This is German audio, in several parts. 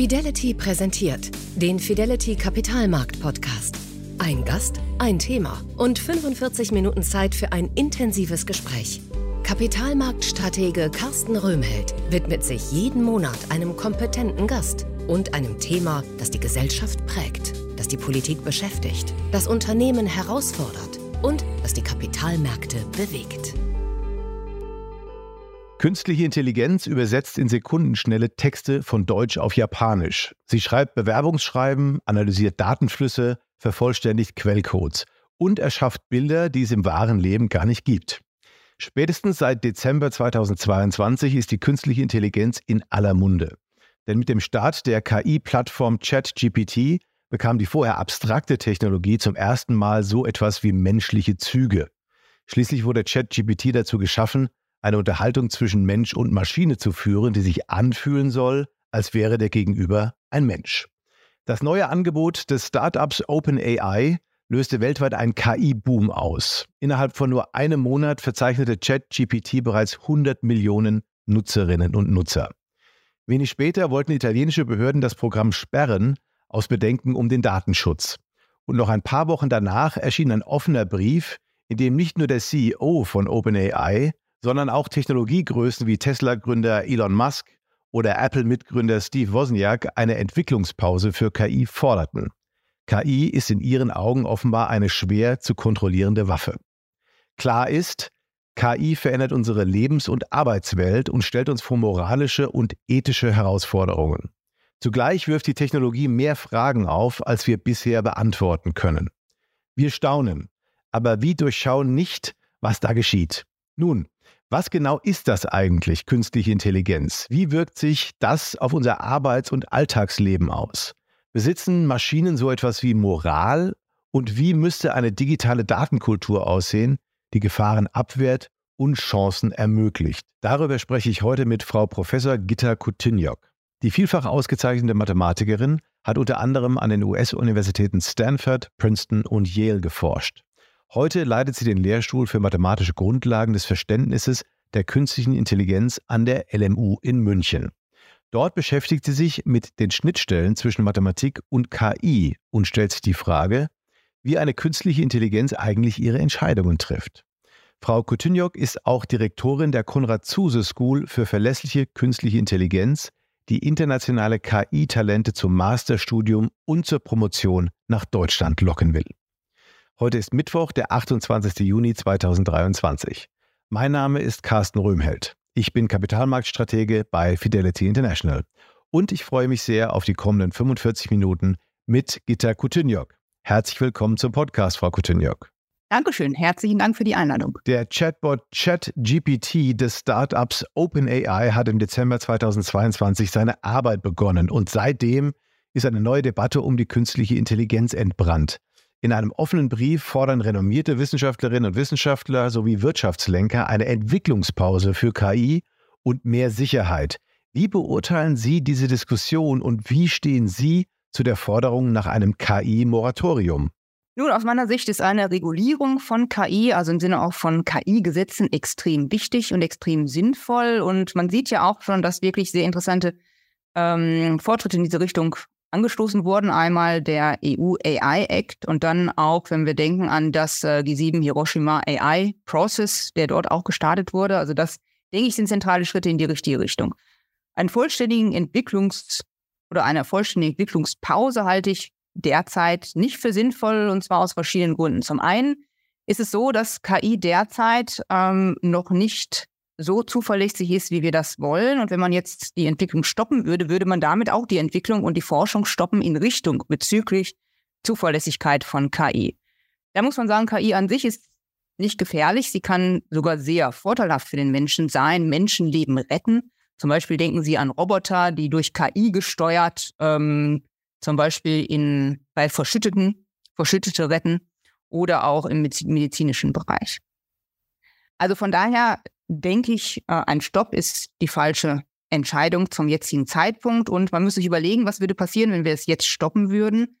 Fidelity präsentiert den Fidelity Kapitalmarkt Podcast. Ein Gast, ein Thema und 45 Minuten Zeit für ein intensives Gespräch. Kapitalmarktstratege Carsten Röhmheld widmet sich jeden Monat einem kompetenten Gast und einem Thema, das die Gesellschaft prägt, das die Politik beschäftigt, das Unternehmen herausfordert und das die Kapitalmärkte bewegt. Künstliche Intelligenz übersetzt in Sekundenschnelle Texte von Deutsch auf Japanisch. Sie schreibt Bewerbungsschreiben, analysiert Datenflüsse, vervollständigt Quellcodes und erschafft Bilder, die es im wahren Leben gar nicht gibt. Spätestens seit Dezember 2022 ist die künstliche Intelligenz in aller Munde. Denn mit dem Start der KI-Plattform ChatGPT bekam die vorher abstrakte Technologie zum ersten Mal so etwas wie menschliche Züge. Schließlich wurde ChatGPT dazu geschaffen, eine Unterhaltung zwischen Mensch und Maschine zu führen, die sich anfühlen soll, als wäre der Gegenüber ein Mensch. Das neue Angebot des Startups OpenAI löste weltweit einen KI-Boom aus. Innerhalb von nur einem Monat verzeichnete ChatGPT bereits 100 Millionen Nutzerinnen und Nutzer. Wenig später wollten italienische Behörden das Programm sperren, aus Bedenken um den Datenschutz. Und noch ein paar Wochen danach erschien ein offener Brief, in dem nicht nur der CEO von OpenAI, sondern auch Technologiegrößen wie Tesla-Gründer Elon Musk oder Apple-Mitgründer Steve Wozniak eine Entwicklungspause für KI forderten. KI ist in ihren Augen offenbar eine schwer zu kontrollierende Waffe. Klar ist, KI verändert unsere Lebens- und Arbeitswelt und stellt uns vor moralische und ethische Herausforderungen. Zugleich wirft die Technologie mehr Fragen auf, als wir bisher beantworten können. Wir staunen, aber wie durchschauen nicht, was da geschieht. Nun, was genau ist das eigentlich, künstliche Intelligenz? Wie wirkt sich das auf unser Arbeits- und Alltagsleben aus? Besitzen Maschinen so etwas wie Moral? Und wie müsste eine digitale Datenkultur aussehen, die Gefahren abwehrt und Chancen ermöglicht? Darüber spreche ich heute mit Frau Professor Gitta Kutinjok. Die vielfach ausgezeichnete Mathematikerin hat unter anderem an den US-Universitäten Stanford, Princeton und Yale geforscht. Heute leitet sie den Lehrstuhl für mathematische Grundlagen des Verständnisses der künstlichen Intelligenz an der LMU in München. Dort beschäftigt sie sich mit den Schnittstellen zwischen Mathematik und KI und stellt sich die Frage, wie eine künstliche Intelligenz eigentlich ihre Entscheidungen trifft. Frau Kutyniok ist auch Direktorin der Konrad-Zuse School für verlässliche künstliche Intelligenz, die internationale KI-Talente zum Masterstudium und zur Promotion nach Deutschland locken will. Heute ist Mittwoch, der 28. Juni 2023. Mein Name ist Carsten Röhmheld. Ich bin Kapitalmarktstratege bei Fidelity International und ich freue mich sehr auf die kommenden 45 Minuten mit Gitta Kutynjok. Herzlich willkommen zum Podcast, Frau Kutynjok. Dankeschön, herzlichen Dank für die Einladung. Der Chatbot ChatGPT des Startups OpenAI hat im Dezember 2022 seine Arbeit begonnen und seitdem ist eine neue Debatte um die künstliche Intelligenz entbrannt. In einem offenen Brief fordern renommierte Wissenschaftlerinnen und Wissenschaftler sowie Wirtschaftslenker eine Entwicklungspause für KI und mehr Sicherheit. Wie beurteilen Sie diese Diskussion und wie stehen Sie zu der Forderung nach einem KI-Moratorium? Nun, aus meiner Sicht ist eine Regulierung von KI, also im Sinne auch von KI-Gesetzen, extrem wichtig und extrem sinnvoll. Und man sieht ja auch schon, dass wirklich sehr interessante ähm, Fortschritte in diese Richtung angestoßen wurden. Einmal der EU AI Act und dann auch, wenn wir denken an das äh, G7 Hiroshima AI Process, der dort auch gestartet wurde. Also das, denke ich, sind zentrale Schritte in die richtige Richtung. Einen vollständigen Entwicklungs- oder eine vollständige Entwicklungspause halte ich derzeit nicht für sinnvoll und zwar aus verschiedenen Gründen. Zum einen ist es so, dass KI derzeit ähm, noch nicht so zuverlässig ist, wie wir das wollen. Und wenn man jetzt die Entwicklung stoppen würde, würde man damit auch die Entwicklung und die Forschung stoppen in Richtung bezüglich Zuverlässigkeit von KI. Da muss man sagen, KI an sich ist nicht gefährlich. Sie kann sogar sehr vorteilhaft für den Menschen sein, Menschenleben retten. Zum Beispiel denken Sie an Roboter, die durch KI gesteuert, ähm, zum Beispiel in, bei Verschütteten, Verschüttete retten oder auch im medizinischen Bereich. Also von daher denke ich, äh, ein Stopp ist die falsche Entscheidung zum jetzigen Zeitpunkt. Und man muss sich überlegen, was würde passieren, wenn wir es jetzt stoppen würden.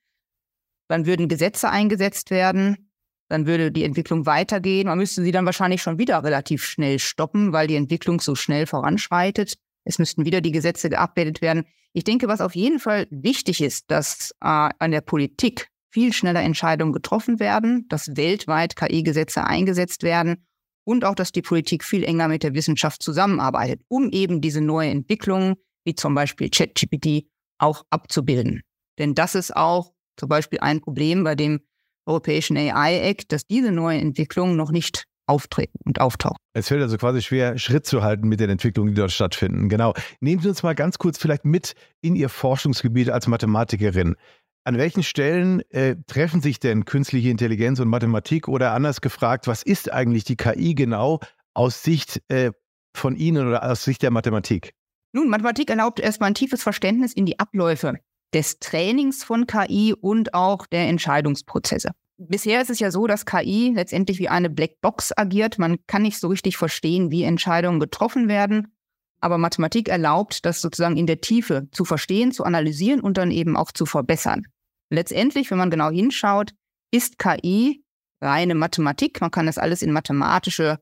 Dann würden Gesetze eingesetzt werden. Dann würde die Entwicklung weitergehen. Man müsste sie dann wahrscheinlich schon wieder relativ schnell stoppen, weil die Entwicklung so schnell voranschreitet. es müssten wieder die Gesetze geupdatet werden. Ich denke, was auf jeden Fall wichtig ist, dass äh, an der Politik viel schneller Entscheidungen getroffen werden, dass weltweit KI-Gesetze eingesetzt werden und auch, dass die Politik viel enger mit der Wissenschaft zusammenarbeitet, um eben diese neue Entwicklungen, wie zum Beispiel ChatGPT, auch abzubilden. Denn das ist auch zum Beispiel ein Problem bei dem Europäischen AI Act, dass diese neuen Entwicklungen noch nicht auftreten und auftauchen. Es fällt also quasi schwer, Schritt zu halten mit den Entwicklungen, die dort stattfinden. Genau. Nehmen Sie uns mal ganz kurz vielleicht mit in Ihr Forschungsgebiet als Mathematikerin. An welchen Stellen äh, treffen sich denn künstliche Intelligenz und Mathematik oder anders gefragt, was ist eigentlich die KI genau aus Sicht äh, von Ihnen oder aus Sicht der Mathematik? Nun, Mathematik erlaubt erstmal ein tiefes Verständnis in die Abläufe des Trainings von KI und auch der Entscheidungsprozesse. Bisher ist es ja so, dass KI letztendlich wie eine Blackbox agiert. Man kann nicht so richtig verstehen, wie Entscheidungen getroffen werden. Aber Mathematik erlaubt, das sozusagen in der Tiefe zu verstehen, zu analysieren und dann eben auch zu verbessern. Letztendlich, wenn man genau hinschaut, ist KI reine Mathematik. Man kann das alles in mathematische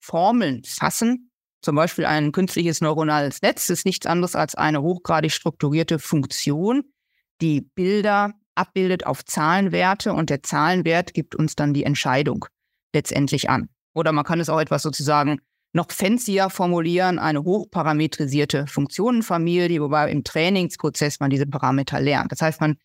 Formeln fassen. Zum Beispiel ein künstliches neuronales Netz ist nichts anderes als eine hochgradig strukturierte Funktion, die Bilder abbildet auf Zahlenwerte und der Zahlenwert gibt uns dann die Entscheidung letztendlich an. Oder man kann es auch etwas sozusagen noch fancier formulieren, eine hochparametrisierte Funktionenfamilie, wobei im Trainingsprozess man diese Parameter lernt. Das heißt, man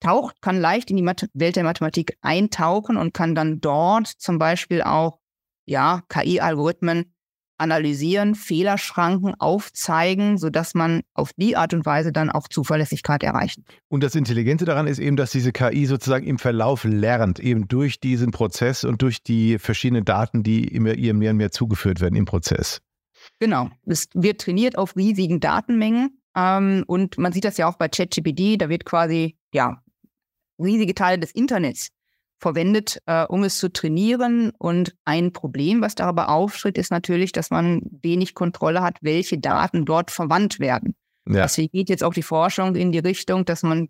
taucht, kann leicht in die Welt der Mathematik eintauchen und kann dann dort zum Beispiel auch ja, KI-Algorithmen analysieren, Fehlerschranken aufzeigen, sodass man auf die Art und Weise dann auch Zuverlässigkeit erreicht. Und das Intelligente daran ist eben, dass diese KI sozusagen im Verlauf lernt, eben durch diesen Prozess und durch die verschiedenen Daten, die immer ihr mehr und mehr zugeführt werden im Prozess. Genau. Es wird trainiert auf riesigen Datenmengen. Ähm, und man sieht das ja auch bei ChatGPT, da wird quasi, ja, riesige Teile des Internets verwendet, äh, um es zu trainieren. Und ein Problem, was darüber auftritt, ist natürlich, dass man wenig Kontrolle hat, welche Daten dort verwandt werden. Ja. Deswegen geht jetzt auch die Forschung in die Richtung, dass man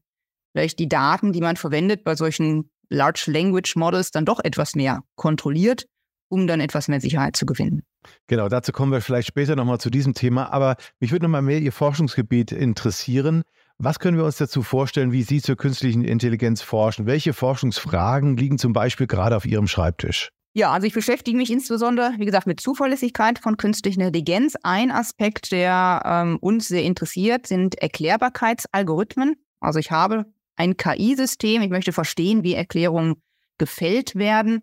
vielleicht die Daten, die man verwendet bei solchen Large Language Models, dann doch etwas mehr kontrolliert, um dann etwas mehr Sicherheit zu gewinnen. Genau, dazu kommen wir vielleicht später nochmal zu diesem Thema. Aber mich würde nochmal mehr Ihr Forschungsgebiet interessieren. Was können wir uns dazu vorstellen, wie Sie zur künstlichen Intelligenz forschen? Welche Forschungsfragen liegen zum Beispiel gerade auf Ihrem Schreibtisch? Ja, also ich beschäftige mich insbesondere, wie gesagt, mit Zuverlässigkeit von künstlicher Intelligenz. Ein Aspekt, der ähm, uns sehr interessiert, sind Erklärbarkeitsalgorithmen. Also ich habe ein KI-System, ich möchte verstehen, wie Erklärungen gefällt werden.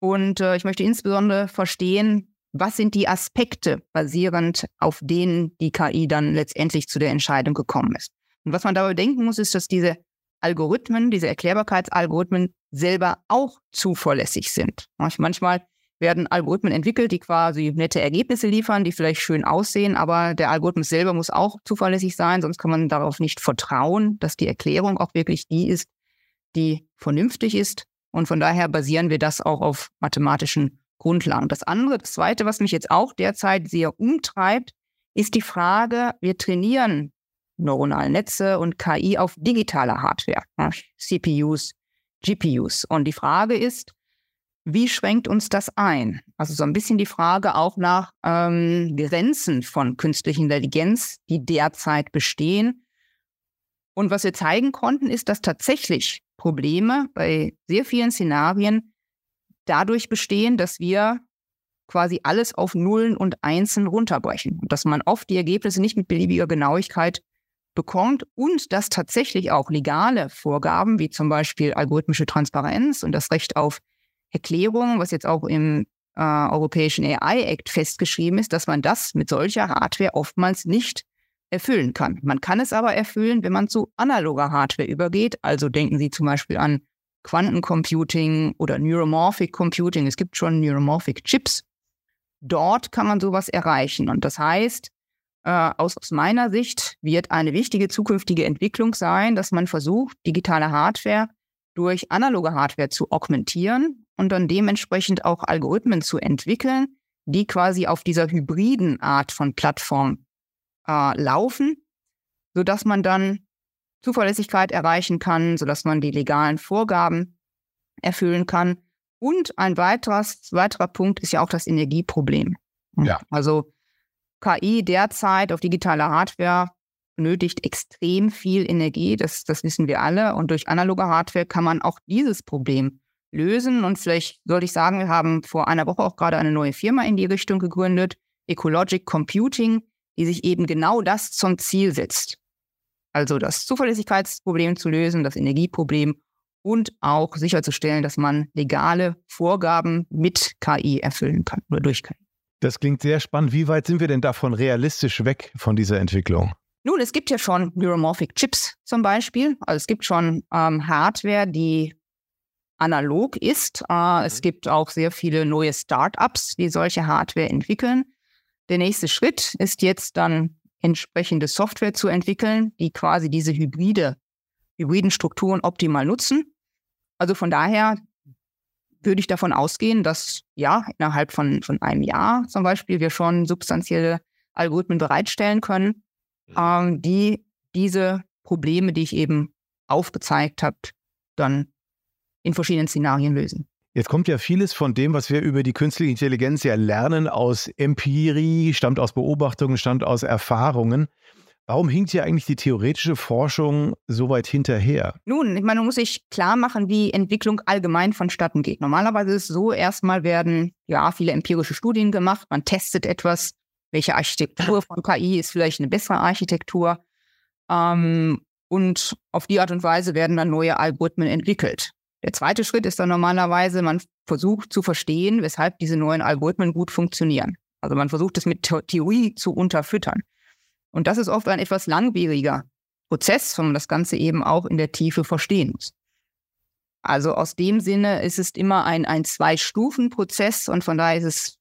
Und äh, ich möchte insbesondere verstehen, was sind die Aspekte basierend auf denen die KI dann letztendlich zu der Entscheidung gekommen ist. Und was man dabei denken muss, ist, dass diese Algorithmen, diese Erklärbarkeitsalgorithmen selber auch zuverlässig sind. Manchmal werden Algorithmen entwickelt, die quasi nette Ergebnisse liefern, die vielleicht schön aussehen, aber der Algorithmus selber muss auch zuverlässig sein, sonst kann man darauf nicht vertrauen, dass die Erklärung auch wirklich die ist, die vernünftig ist. Und von daher basieren wir das auch auf mathematischen Grundlagen. Das andere, das zweite, was mich jetzt auch derzeit sehr umtreibt, ist die Frage, wir trainieren neuronale Netze und KI auf digitaler Hardware, ne? CPUs, GPUs. Und die Frage ist, wie schränkt uns das ein? Also so ein bisschen die Frage auch nach ähm, Grenzen von künstlicher Intelligenz, die derzeit bestehen. Und was wir zeigen konnten, ist, dass tatsächlich Probleme bei sehr vielen Szenarien dadurch bestehen, dass wir quasi alles auf Nullen und Einsen runterbrechen. Und dass man oft die Ergebnisse nicht mit beliebiger Genauigkeit bekommt und dass tatsächlich auch legale Vorgaben, wie zum Beispiel algorithmische Transparenz und das Recht auf Erklärung, was jetzt auch im äh, Europäischen AI Act festgeschrieben ist, dass man das mit solcher Hardware oftmals nicht erfüllen kann. Man kann es aber erfüllen, wenn man zu analoger Hardware übergeht. Also denken Sie zum Beispiel an Quantencomputing oder Neuromorphic Computing. Es gibt schon Neuromorphic Chips. Dort kann man sowas erreichen. Und das heißt, äh, aus, aus meiner Sicht wird eine wichtige zukünftige Entwicklung sein, dass man versucht, digitale Hardware durch analoge Hardware zu augmentieren und dann dementsprechend auch Algorithmen zu entwickeln, die quasi auf dieser hybriden Art von Plattform äh, laufen, sodass man dann Zuverlässigkeit erreichen kann, sodass man die legalen Vorgaben erfüllen kann. Und ein weiteres, weiterer Punkt ist ja auch das Energieproblem. Ja. Also KI derzeit auf digitaler Hardware benötigt extrem viel Energie, das, das wissen wir alle. Und durch analoge Hardware kann man auch dieses Problem lösen. Und vielleicht sollte ich sagen, wir haben vor einer Woche auch gerade eine neue Firma in die Richtung gegründet, Ecologic Computing, die sich eben genau das zum Ziel setzt. Also das Zuverlässigkeitsproblem zu lösen, das Energieproblem und auch sicherzustellen, dass man legale Vorgaben mit KI erfüllen kann oder durch KI. Das klingt sehr spannend. Wie weit sind wir denn davon realistisch weg von dieser Entwicklung? Nun, es gibt ja schon Neuromorphic Chips zum Beispiel. Also es gibt schon ähm, Hardware, die analog ist. Äh, es mhm. gibt auch sehr viele neue Startups, die solche Hardware entwickeln. Der nächste Schritt ist jetzt dann entsprechende Software zu entwickeln, die quasi diese hybride, hybriden Strukturen optimal nutzen. Also von daher würde ich davon ausgehen, dass ja, innerhalb von, von einem Jahr zum Beispiel wir schon substanzielle Algorithmen bereitstellen können, mhm. ähm, die diese Probleme, die ich eben aufgezeigt habe, dann in verschiedenen Szenarien lösen. Jetzt kommt ja vieles von dem, was wir über die künstliche Intelligenz ja lernen, aus Empirie, stammt aus Beobachtungen, stammt aus Erfahrungen. Warum hinkt hier eigentlich die theoretische Forschung so weit hinterher? Nun, ich meine, man muss sich klar machen, wie Entwicklung allgemein vonstatten geht. Normalerweise ist es so, erstmal werden ja viele empirische Studien gemacht, man testet etwas, welche Architektur von KI ist vielleicht eine bessere Architektur. Ähm, und auf die Art und Weise werden dann neue Algorithmen entwickelt. Der zweite Schritt ist dann normalerweise, man versucht zu verstehen, weshalb diese neuen Algorithmen gut funktionieren. Also man versucht es mit Theorie zu unterfüttern. Und das ist oft ein etwas langwieriger Prozess, wenn man das Ganze eben auch in der Tiefe verstehen muss. Also aus dem Sinne ist es immer ein, ein Zwei-Stufen-Prozess und von daher ist es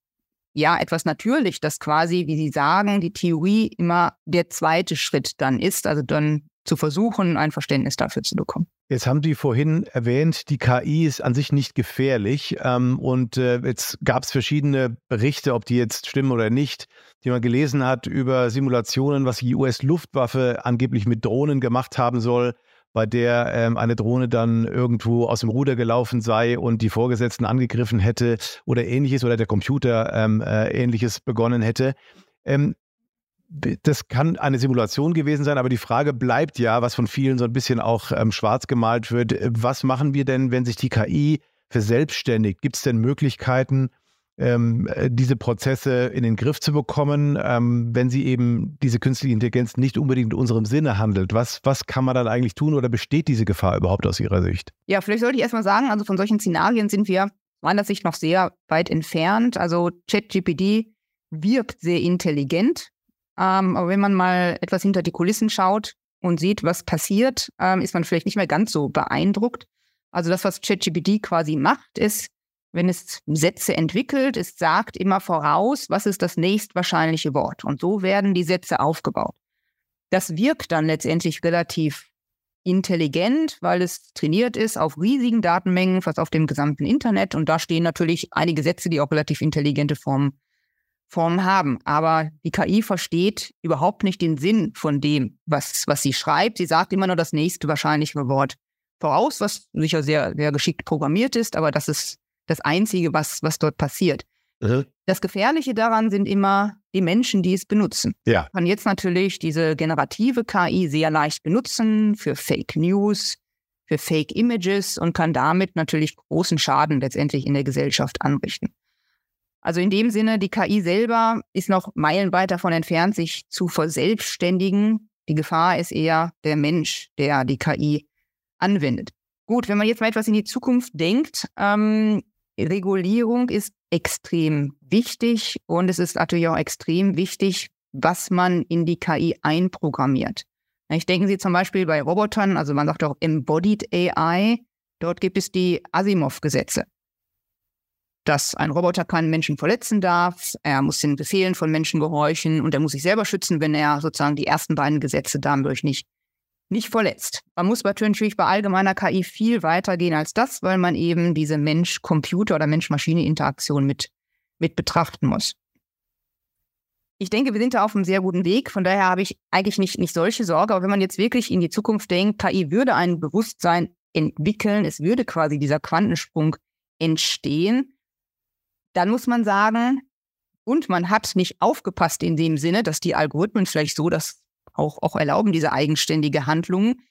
ja etwas natürlich, dass quasi, wie Sie sagen, die Theorie immer der zweite Schritt dann ist, also dann zu versuchen, ein Verständnis dafür zu bekommen. Jetzt haben Sie vorhin erwähnt, die KI ist an sich nicht gefährlich. Ähm, und äh, jetzt gab es verschiedene Berichte, ob die jetzt stimmen oder nicht, die man gelesen hat über Simulationen, was die US-Luftwaffe angeblich mit Drohnen gemacht haben soll, bei der ähm, eine Drohne dann irgendwo aus dem Ruder gelaufen sei und die Vorgesetzten angegriffen hätte oder ähnliches oder der Computer ähm, äh, ähnliches begonnen hätte. Ähm, das kann eine Simulation gewesen sein, aber die Frage bleibt ja, was von vielen so ein bisschen auch ähm, schwarz gemalt wird. Was machen wir denn, wenn sich die KI verselbstständigt? Gibt es denn Möglichkeiten, ähm, äh, diese Prozesse in den Griff zu bekommen, ähm, wenn sie eben diese künstliche Intelligenz nicht unbedingt in unserem Sinne handelt? Was, was kann man dann eigentlich tun oder besteht diese Gefahr überhaupt aus Ihrer Sicht? Ja, vielleicht sollte ich erstmal sagen, also von solchen Szenarien sind wir meiner Sicht noch sehr weit entfernt. Also ChatGPT wirkt sehr intelligent, ähm, aber wenn man mal etwas hinter die Kulissen schaut und sieht, was passiert, ähm, ist man vielleicht nicht mehr ganz so beeindruckt. Also das, was ChatGPT quasi macht, ist, wenn es Sätze entwickelt, es sagt immer voraus, was ist das nächstwahrscheinliche Wort. Und so werden die Sätze aufgebaut. Das wirkt dann letztendlich relativ intelligent, weil es trainiert ist auf riesigen Datenmengen, fast auf dem gesamten Internet. Und da stehen natürlich einige Sätze, die auch relativ intelligente Formen Formen haben. Aber die KI versteht überhaupt nicht den Sinn von dem, was, was sie schreibt. Sie sagt immer nur das nächste wahrscheinliche Wort voraus, was sicher sehr, sehr geschickt programmiert ist, aber das ist das Einzige, was, was dort passiert. Mhm. Das Gefährliche daran sind immer die Menschen, die es benutzen. Ja. Man kann jetzt natürlich diese generative KI sehr leicht benutzen für Fake News, für Fake Images und kann damit natürlich großen Schaden letztendlich in der Gesellschaft anrichten. Also in dem Sinne, die KI selber ist noch meilenweit davon entfernt, sich zu verselbstständigen. Die Gefahr ist eher der Mensch, der die KI anwendet. Gut, wenn man jetzt mal etwas in die Zukunft denkt, ähm, Regulierung ist extrem wichtig und es ist natürlich auch extrem wichtig, was man in die KI einprogrammiert. Ich denken Sie zum Beispiel bei Robotern, also man sagt auch Embodied AI, dort gibt es die Asimov-Gesetze dass ein Roboter keinen Menschen verletzen darf, er muss den Befehlen von Menschen gehorchen und er muss sich selber schützen, wenn er sozusagen die ersten beiden Gesetze dadurch nicht, nicht verletzt. Man muss natürlich bei allgemeiner KI viel weiter gehen als das, weil man eben diese Mensch-Computer- oder Mensch-Maschine-Interaktion mit, mit betrachten muss. Ich denke, wir sind da auf einem sehr guten Weg. Von daher habe ich eigentlich nicht, nicht solche Sorge. Aber wenn man jetzt wirklich in die Zukunft denkt, KI würde ein Bewusstsein entwickeln, es würde quasi dieser Quantensprung entstehen, dann muss man sagen, und man hat nicht aufgepasst in dem Sinne, dass die Algorithmen vielleicht so das auch, auch erlauben, diese eigenständige Handlungen,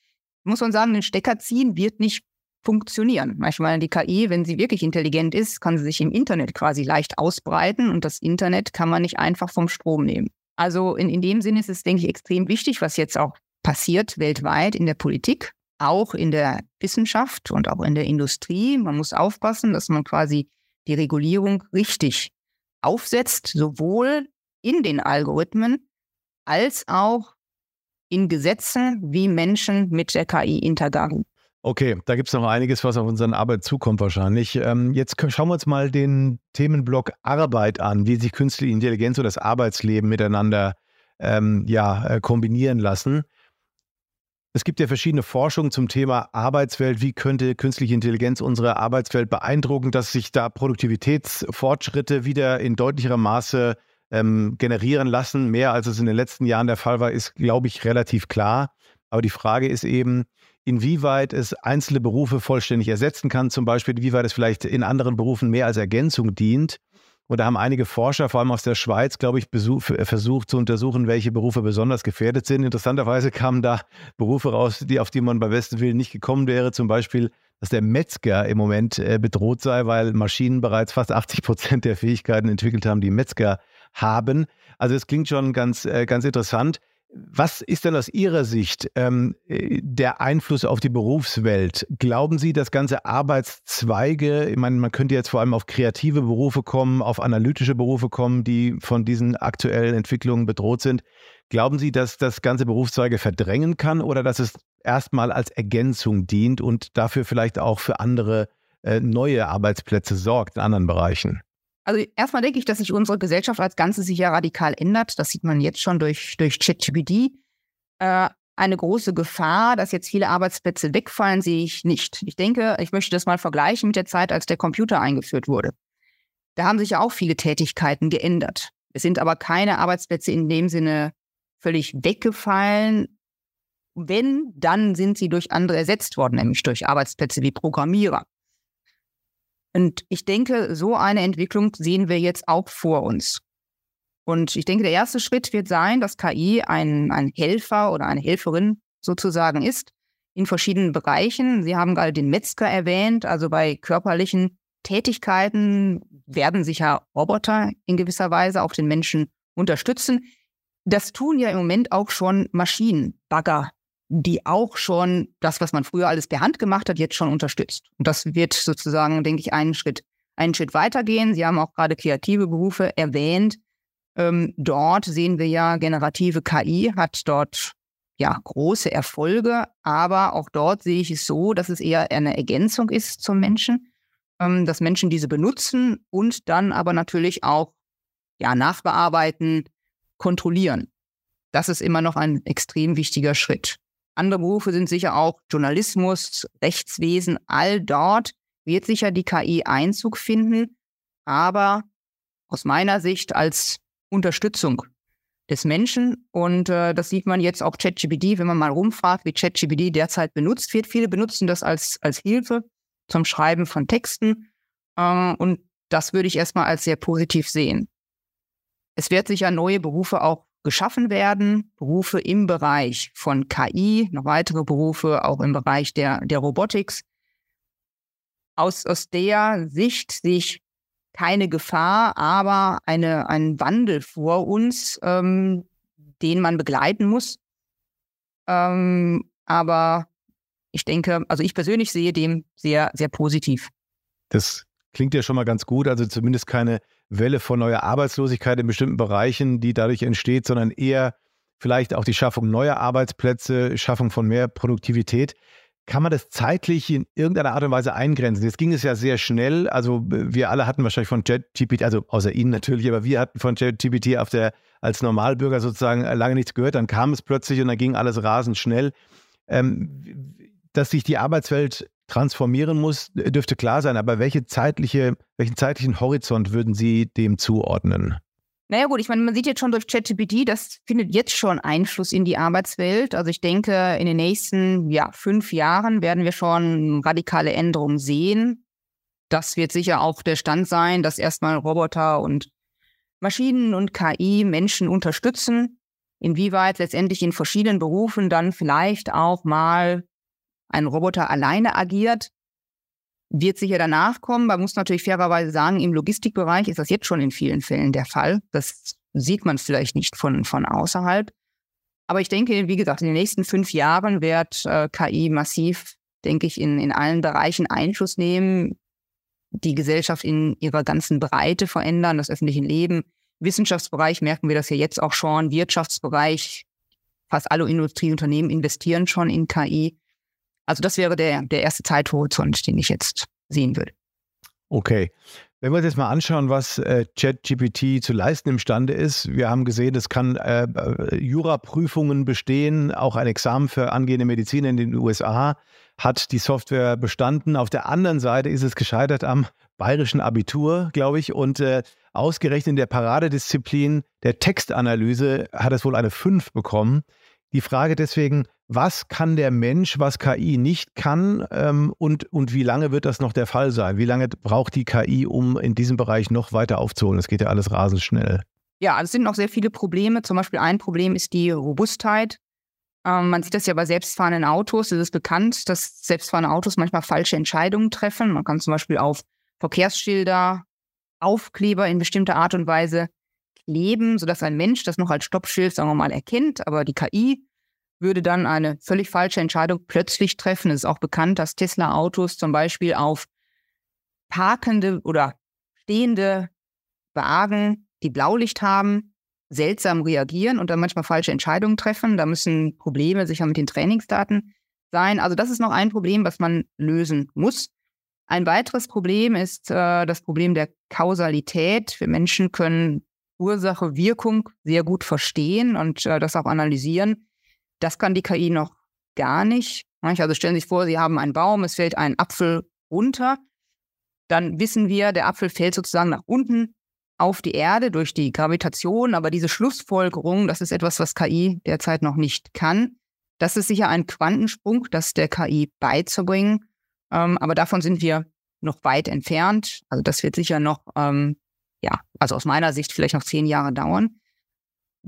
muss man sagen, den Stecker ziehen wird nicht funktionieren. Manchmal die KI, wenn sie wirklich intelligent ist, kann sie sich im Internet quasi leicht ausbreiten und das Internet kann man nicht einfach vom Strom nehmen. Also in, in dem Sinne ist es, denke ich, extrem wichtig, was jetzt auch passiert weltweit in der Politik, auch in der Wissenschaft und auch in der Industrie. Man muss aufpassen, dass man quasi die Regulierung richtig aufsetzt, sowohl in den Algorithmen als auch in Gesetzen, wie Menschen mit der KI interagieren. Okay, da gibt es noch einiges, was auf unseren Arbeit zukommt wahrscheinlich. Ähm, jetzt schauen wir uns mal den Themenblock Arbeit an, wie sich künstliche Intelligenz und das Arbeitsleben miteinander ähm, ja, äh, kombinieren lassen. Es gibt ja verschiedene Forschungen zum Thema Arbeitswelt. Wie könnte künstliche Intelligenz unsere Arbeitswelt beeindrucken, dass sich da Produktivitätsfortschritte wieder in deutlicherem Maße ähm, generieren lassen? Mehr als es in den letzten Jahren der Fall war, ist, glaube ich, relativ klar. Aber die Frage ist eben, inwieweit es einzelne Berufe vollständig ersetzen kann, zum Beispiel, inwieweit es vielleicht in anderen Berufen mehr als Ergänzung dient. Und da haben einige Forscher, vor allem aus der Schweiz, glaube ich, besuch, versucht zu untersuchen, welche Berufe besonders gefährdet sind. Interessanterweise kamen da Berufe raus, die, auf die man bei besten Willen nicht gekommen wäre. Zum Beispiel, dass der Metzger im Moment äh, bedroht sei, weil Maschinen bereits fast 80 Prozent der Fähigkeiten entwickelt haben, die Metzger haben. Also es klingt schon ganz, äh, ganz interessant. Was ist denn aus Ihrer Sicht ähm, äh, der Einfluss auf die Berufswelt? Glauben Sie, dass ganze Arbeitszweige, ich meine, man könnte jetzt vor allem auf kreative Berufe kommen, auf analytische Berufe kommen, die von diesen aktuellen Entwicklungen bedroht sind. Glauben Sie, dass das ganze Berufszweige verdrängen kann oder dass es erstmal als Ergänzung dient und dafür vielleicht auch für andere äh, neue Arbeitsplätze sorgt in anderen Bereichen? Also erstmal denke ich, dass sich unsere Gesellschaft als Ganze sich ja radikal ändert. Das sieht man jetzt schon durch, durch ChatGPT. Äh, eine große Gefahr, dass jetzt viele Arbeitsplätze wegfallen, sehe ich nicht. Ich denke, ich möchte das mal vergleichen mit der Zeit, als der Computer eingeführt wurde. Da haben sich ja auch viele Tätigkeiten geändert. Es sind aber keine Arbeitsplätze in dem Sinne völlig weggefallen. Wenn, dann sind sie durch andere ersetzt worden, nämlich durch Arbeitsplätze wie Programmierer. Und ich denke, so eine Entwicklung sehen wir jetzt auch vor uns. Und ich denke, der erste Schritt wird sein, dass KI ein, ein Helfer oder eine Helferin sozusagen ist in verschiedenen Bereichen. Sie haben gerade den Metzger erwähnt, also bei körperlichen Tätigkeiten werden sicher Roboter in gewisser Weise auch den Menschen unterstützen. Das tun ja im Moment auch schon Maschinen, Bagger, die auch schon das, was man früher alles per Hand gemacht hat, jetzt schon unterstützt. Und das wird sozusagen, denke ich, einen Schritt, einen Schritt weitergehen. Sie haben auch gerade kreative Berufe erwähnt. Ähm, dort sehen wir ja, generative KI hat dort ja große Erfolge, aber auch dort sehe ich es so, dass es eher eine Ergänzung ist zum Menschen, ähm, dass Menschen diese benutzen und dann aber natürlich auch ja nachbearbeiten, kontrollieren. Das ist immer noch ein extrem wichtiger Schritt. Andere Berufe sind sicher auch Journalismus, Rechtswesen, all dort wird sicher die KI Einzug finden, aber aus meiner Sicht als Unterstützung des Menschen. Und äh, das sieht man jetzt auch ChatGPT, wenn man mal rumfragt, wie ChatGPT derzeit benutzt wird. Viele benutzen das als, als Hilfe zum Schreiben von Texten. Äh, und das würde ich erstmal als sehr positiv sehen. Es wird sicher neue Berufe auch geschaffen werden, Berufe im Bereich von KI, noch weitere Berufe auch im Bereich der, der Robotics. Aus, aus der Sicht sehe ich keine Gefahr, aber eine, einen Wandel vor uns, ähm, den man begleiten muss. Ähm, aber ich denke, also ich persönlich sehe dem sehr, sehr positiv. Das klingt ja schon mal ganz gut, also zumindest keine Welle von neuer Arbeitslosigkeit in bestimmten Bereichen, die dadurch entsteht, sondern eher vielleicht auch die Schaffung neuer Arbeitsplätze, Schaffung von mehr Produktivität. Kann man das zeitlich in irgendeiner Art und Weise eingrenzen? Jetzt ging es ja sehr schnell. Also wir alle hatten wahrscheinlich von ChatGPT, also außer Ihnen natürlich, aber wir hatten von ChatGPT auf der als Normalbürger sozusagen lange nichts gehört. Dann kam es plötzlich und dann ging alles rasend schnell. Ähm, dass sich die Arbeitswelt transformieren muss, dürfte klar sein. Aber welche zeitliche, welchen zeitlichen Horizont würden Sie dem zuordnen? Naja gut, ich meine, man sieht jetzt schon durch ChatGPT, das findet jetzt schon Einfluss in die Arbeitswelt. Also ich denke, in den nächsten ja, fünf Jahren werden wir schon radikale Änderungen sehen. Das wird sicher auch der Stand sein, dass erstmal Roboter und Maschinen und KI Menschen unterstützen, inwieweit letztendlich in verschiedenen Berufen dann vielleicht auch mal ein Roboter alleine agiert, wird sicher danach kommen. Man muss natürlich fairerweise sagen, im Logistikbereich ist das jetzt schon in vielen Fällen der Fall. Das sieht man vielleicht nicht von, von außerhalb. Aber ich denke, wie gesagt, in den nächsten fünf Jahren wird äh, KI massiv, denke ich, in, in allen Bereichen Einfluss nehmen, die Gesellschaft in ihrer ganzen Breite verändern, das öffentliche Leben. Wissenschaftsbereich merken wir das ja jetzt auch schon, Wirtschaftsbereich, fast alle Industrieunternehmen investieren schon in KI. Also das wäre der, der erste Zeithorizont, den ich jetzt sehen würde. Okay. Wenn wir uns jetzt mal anschauen, was äh, ChatGPT zu leisten imstande ist, wir haben gesehen, es kann äh, äh, Juraprüfungen bestehen, auch ein Examen für angehende Medizin in den USA hat die Software bestanden. Auf der anderen Seite ist es gescheitert am bayerischen Abitur, glaube ich, und äh, ausgerechnet in der Paradedisziplin der Textanalyse hat es wohl eine 5 bekommen. Die Frage deswegen, was kann der Mensch, was KI nicht kann ähm, und, und wie lange wird das noch der Fall sein? Wie lange braucht die KI, um in diesem Bereich noch weiter aufzuholen? Es geht ja alles rasend schnell. Ja, es sind noch sehr viele Probleme. Zum Beispiel ein Problem ist die Robustheit. Ähm, man sieht das ja bei selbstfahrenden Autos. Es ist bekannt, dass selbstfahrende Autos manchmal falsche Entscheidungen treffen. Man kann zum Beispiel auf Verkehrsschilder, Aufkleber in bestimmter Art und Weise kleben, sodass ein Mensch das noch als Stoppschild, sagen wir mal, erkennt, aber die KI würde dann eine völlig falsche Entscheidung plötzlich treffen. Es ist auch bekannt, dass Tesla-Autos zum Beispiel auf parkende oder stehende Wagen, die Blaulicht haben, seltsam reagieren und dann manchmal falsche Entscheidungen treffen. Da müssen Probleme sicher mit den Trainingsdaten sein. Also das ist noch ein Problem, was man lösen muss. Ein weiteres Problem ist äh, das Problem der Kausalität. Wir Menschen können Ursache, Wirkung sehr gut verstehen und äh, das auch analysieren. Das kann die KI noch gar nicht. Also stellen Sie sich vor, Sie haben einen Baum, es fällt ein Apfel runter. Dann wissen wir, der Apfel fällt sozusagen nach unten auf die Erde durch die Gravitation. Aber diese Schlussfolgerung, das ist etwas, was KI derzeit noch nicht kann. Das ist sicher ein Quantensprung, das der KI beizubringen. Ähm, aber davon sind wir noch weit entfernt. Also das wird sicher noch, ähm, ja, also aus meiner Sicht vielleicht noch zehn Jahre dauern.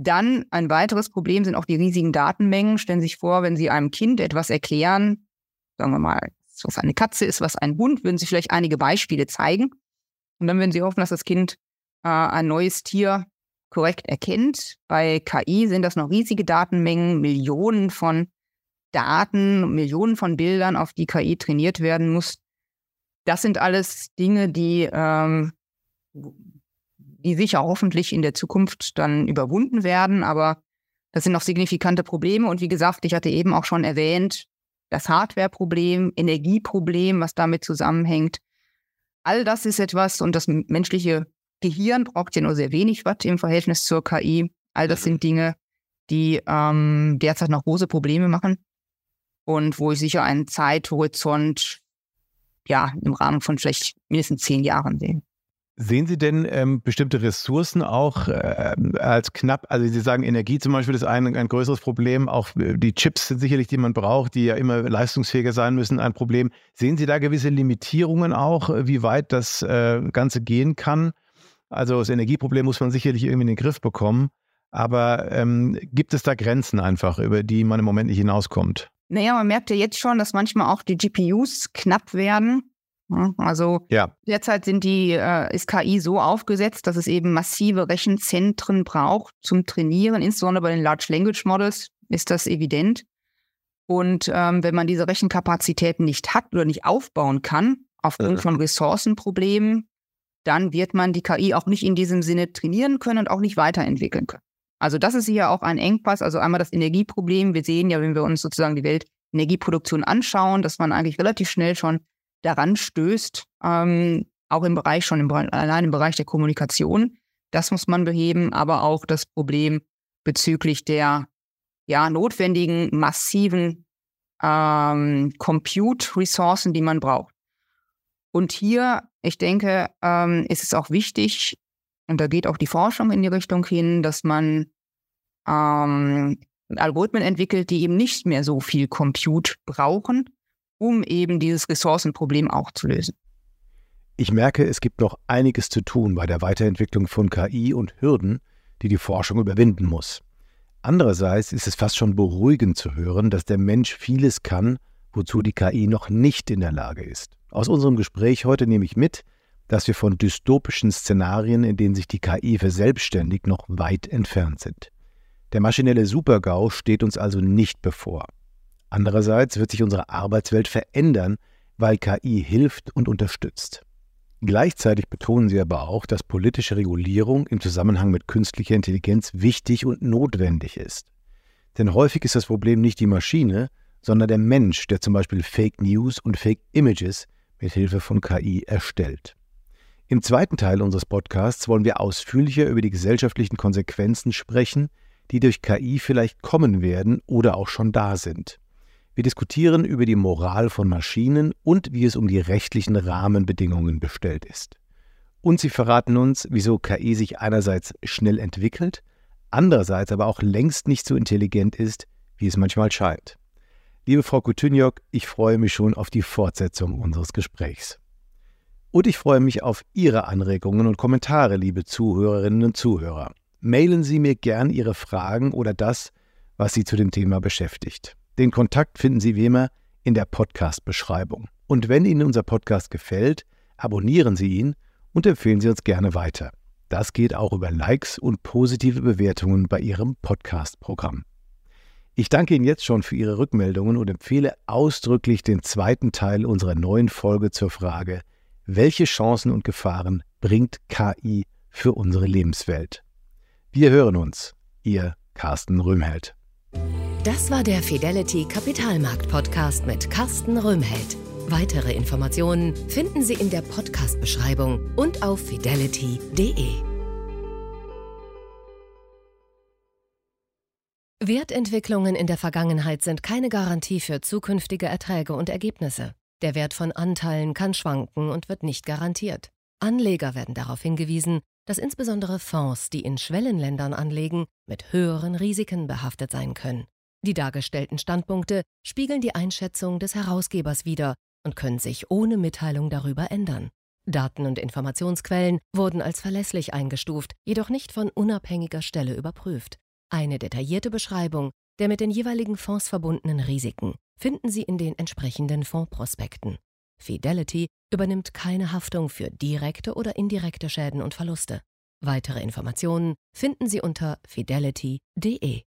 Dann ein weiteres Problem sind auch die riesigen Datenmengen. Stellen Sie sich vor, wenn Sie einem Kind etwas erklären, sagen wir mal, was eine Katze ist, was ein Hund, würden Sie vielleicht einige Beispiele zeigen. Und dann würden Sie hoffen, dass das Kind äh, ein neues Tier korrekt erkennt. Bei KI sind das noch riesige Datenmengen, Millionen von Daten, Millionen von Bildern, auf die KI trainiert werden muss. Das sind alles Dinge, die ähm, die sicher hoffentlich in der Zukunft dann überwunden werden. Aber das sind noch signifikante Probleme. Und wie gesagt, ich hatte eben auch schon erwähnt, das Hardware-Problem, Energieproblem, was damit zusammenhängt. All das ist etwas und das menschliche Gehirn braucht ja nur sehr wenig Watt im Verhältnis zur KI. All das sind Dinge, die ähm, derzeit noch große Probleme machen und wo ich sicher einen Zeithorizont ja im Rahmen von vielleicht mindestens zehn Jahren sehe. Sehen Sie denn ähm, bestimmte Ressourcen auch äh, als knapp? Also Sie sagen, Energie zum Beispiel ist ein, ein größeres Problem. Auch äh, die Chips sind sicherlich, die man braucht, die ja immer leistungsfähiger sein müssen, ein Problem. Sehen Sie da gewisse Limitierungen auch, äh, wie weit das äh, Ganze gehen kann? Also das Energieproblem muss man sicherlich irgendwie in den Griff bekommen. Aber ähm, gibt es da Grenzen einfach, über die man im Moment nicht hinauskommt? Naja, man merkt ja jetzt schon, dass manchmal auch die GPUs knapp werden. Also ja. derzeit sind die, äh, ist KI so aufgesetzt, dass es eben massive Rechenzentren braucht zum Trainieren. Insbesondere bei den Large Language Models ist das evident. Und ähm, wenn man diese Rechenkapazitäten nicht hat oder nicht aufbauen kann, aufgrund äh. von Ressourcenproblemen, dann wird man die KI auch nicht in diesem Sinne trainieren können und auch nicht weiterentwickeln können. Also das ist hier auch ein Engpass. Also einmal das Energieproblem. Wir sehen ja, wenn wir uns sozusagen die Weltenergieproduktion anschauen, dass man eigentlich relativ schnell schon daran stößt, ähm, auch im Bereich schon, im, allein im Bereich der Kommunikation. Das muss man beheben, aber auch das Problem bezüglich der ja, notwendigen massiven ähm, Compute-Ressourcen, die man braucht. Und hier, ich denke, ähm, ist es auch wichtig, und da geht auch die Forschung in die Richtung hin, dass man ähm, Algorithmen entwickelt, die eben nicht mehr so viel Compute brauchen, um eben dieses Ressourcenproblem auch zu lösen. Ich merke, es gibt noch einiges zu tun bei der Weiterentwicklung von KI und Hürden, die die Forschung überwinden muss. Andererseits ist es fast schon beruhigend zu hören, dass der Mensch vieles kann, wozu die KI noch nicht in der Lage ist. Aus unserem Gespräch heute nehme ich mit, dass wir von dystopischen Szenarien, in denen sich die KI verselbstständigt, noch weit entfernt sind. Der maschinelle Supergau steht uns also nicht bevor. Andererseits wird sich unsere Arbeitswelt verändern, weil KI hilft und unterstützt. Gleichzeitig betonen sie aber auch, dass politische Regulierung im Zusammenhang mit künstlicher Intelligenz wichtig und notwendig ist. Denn häufig ist das Problem nicht die Maschine, sondern der Mensch, der zum Beispiel Fake News und Fake Images mit Hilfe von KI erstellt. Im zweiten Teil unseres Podcasts wollen wir ausführlicher über die gesellschaftlichen Konsequenzen sprechen, die durch KI vielleicht kommen werden oder auch schon da sind. Wir diskutieren über die Moral von Maschinen und wie es um die rechtlichen Rahmenbedingungen bestellt ist. Und sie verraten uns, wieso KI sich einerseits schnell entwickelt, andererseits aber auch längst nicht so intelligent ist, wie es manchmal scheint. Liebe Frau Kutyniok, ich freue mich schon auf die Fortsetzung unseres Gesprächs. Und ich freue mich auf Ihre Anregungen und Kommentare, liebe Zuhörerinnen und Zuhörer. Mailen Sie mir gern Ihre Fragen oder das, was Sie zu dem Thema beschäftigt. Den Kontakt finden Sie wie immer in der Podcast-Beschreibung. Und wenn Ihnen unser Podcast gefällt, abonnieren Sie ihn und empfehlen Sie uns gerne weiter. Das geht auch über Likes und positive Bewertungen bei Ihrem Podcast-Programm. Ich danke Ihnen jetzt schon für Ihre Rückmeldungen und empfehle ausdrücklich den zweiten Teil unserer neuen Folge zur Frage, welche Chancen und Gefahren bringt KI für unsere Lebenswelt? Wir hören uns. Ihr Carsten Röhmheld. Das war der Fidelity Kapitalmarkt Podcast mit Carsten Röhmheld. Weitere Informationen finden Sie in der Podcast-Beschreibung und auf fidelity.de. Wertentwicklungen in der Vergangenheit sind keine Garantie für zukünftige Erträge und Ergebnisse. Der Wert von Anteilen kann schwanken und wird nicht garantiert. Anleger werden darauf hingewiesen, dass insbesondere Fonds, die in Schwellenländern anlegen, mit höheren Risiken behaftet sein können. Die dargestellten Standpunkte spiegeln die Einschätzung des Herausgebers wider und können sich ohne Mitteilung darüber ändern. Daten und Informationsquellen wurden als verlässlich eingestuft, jedoch nicht von unabhängiger Stelle überprüft. Eine detaillierte Beschreibung der mit den jeweiligen Fonds verbundenen Risiken finden Sie in den entsprechenden Fondsprospekten. Fidelity übernimmt keine Haftung für direkte oder indirekte Schäden und Verluste. Weitere Informationen finden Sie unter fidelity.de.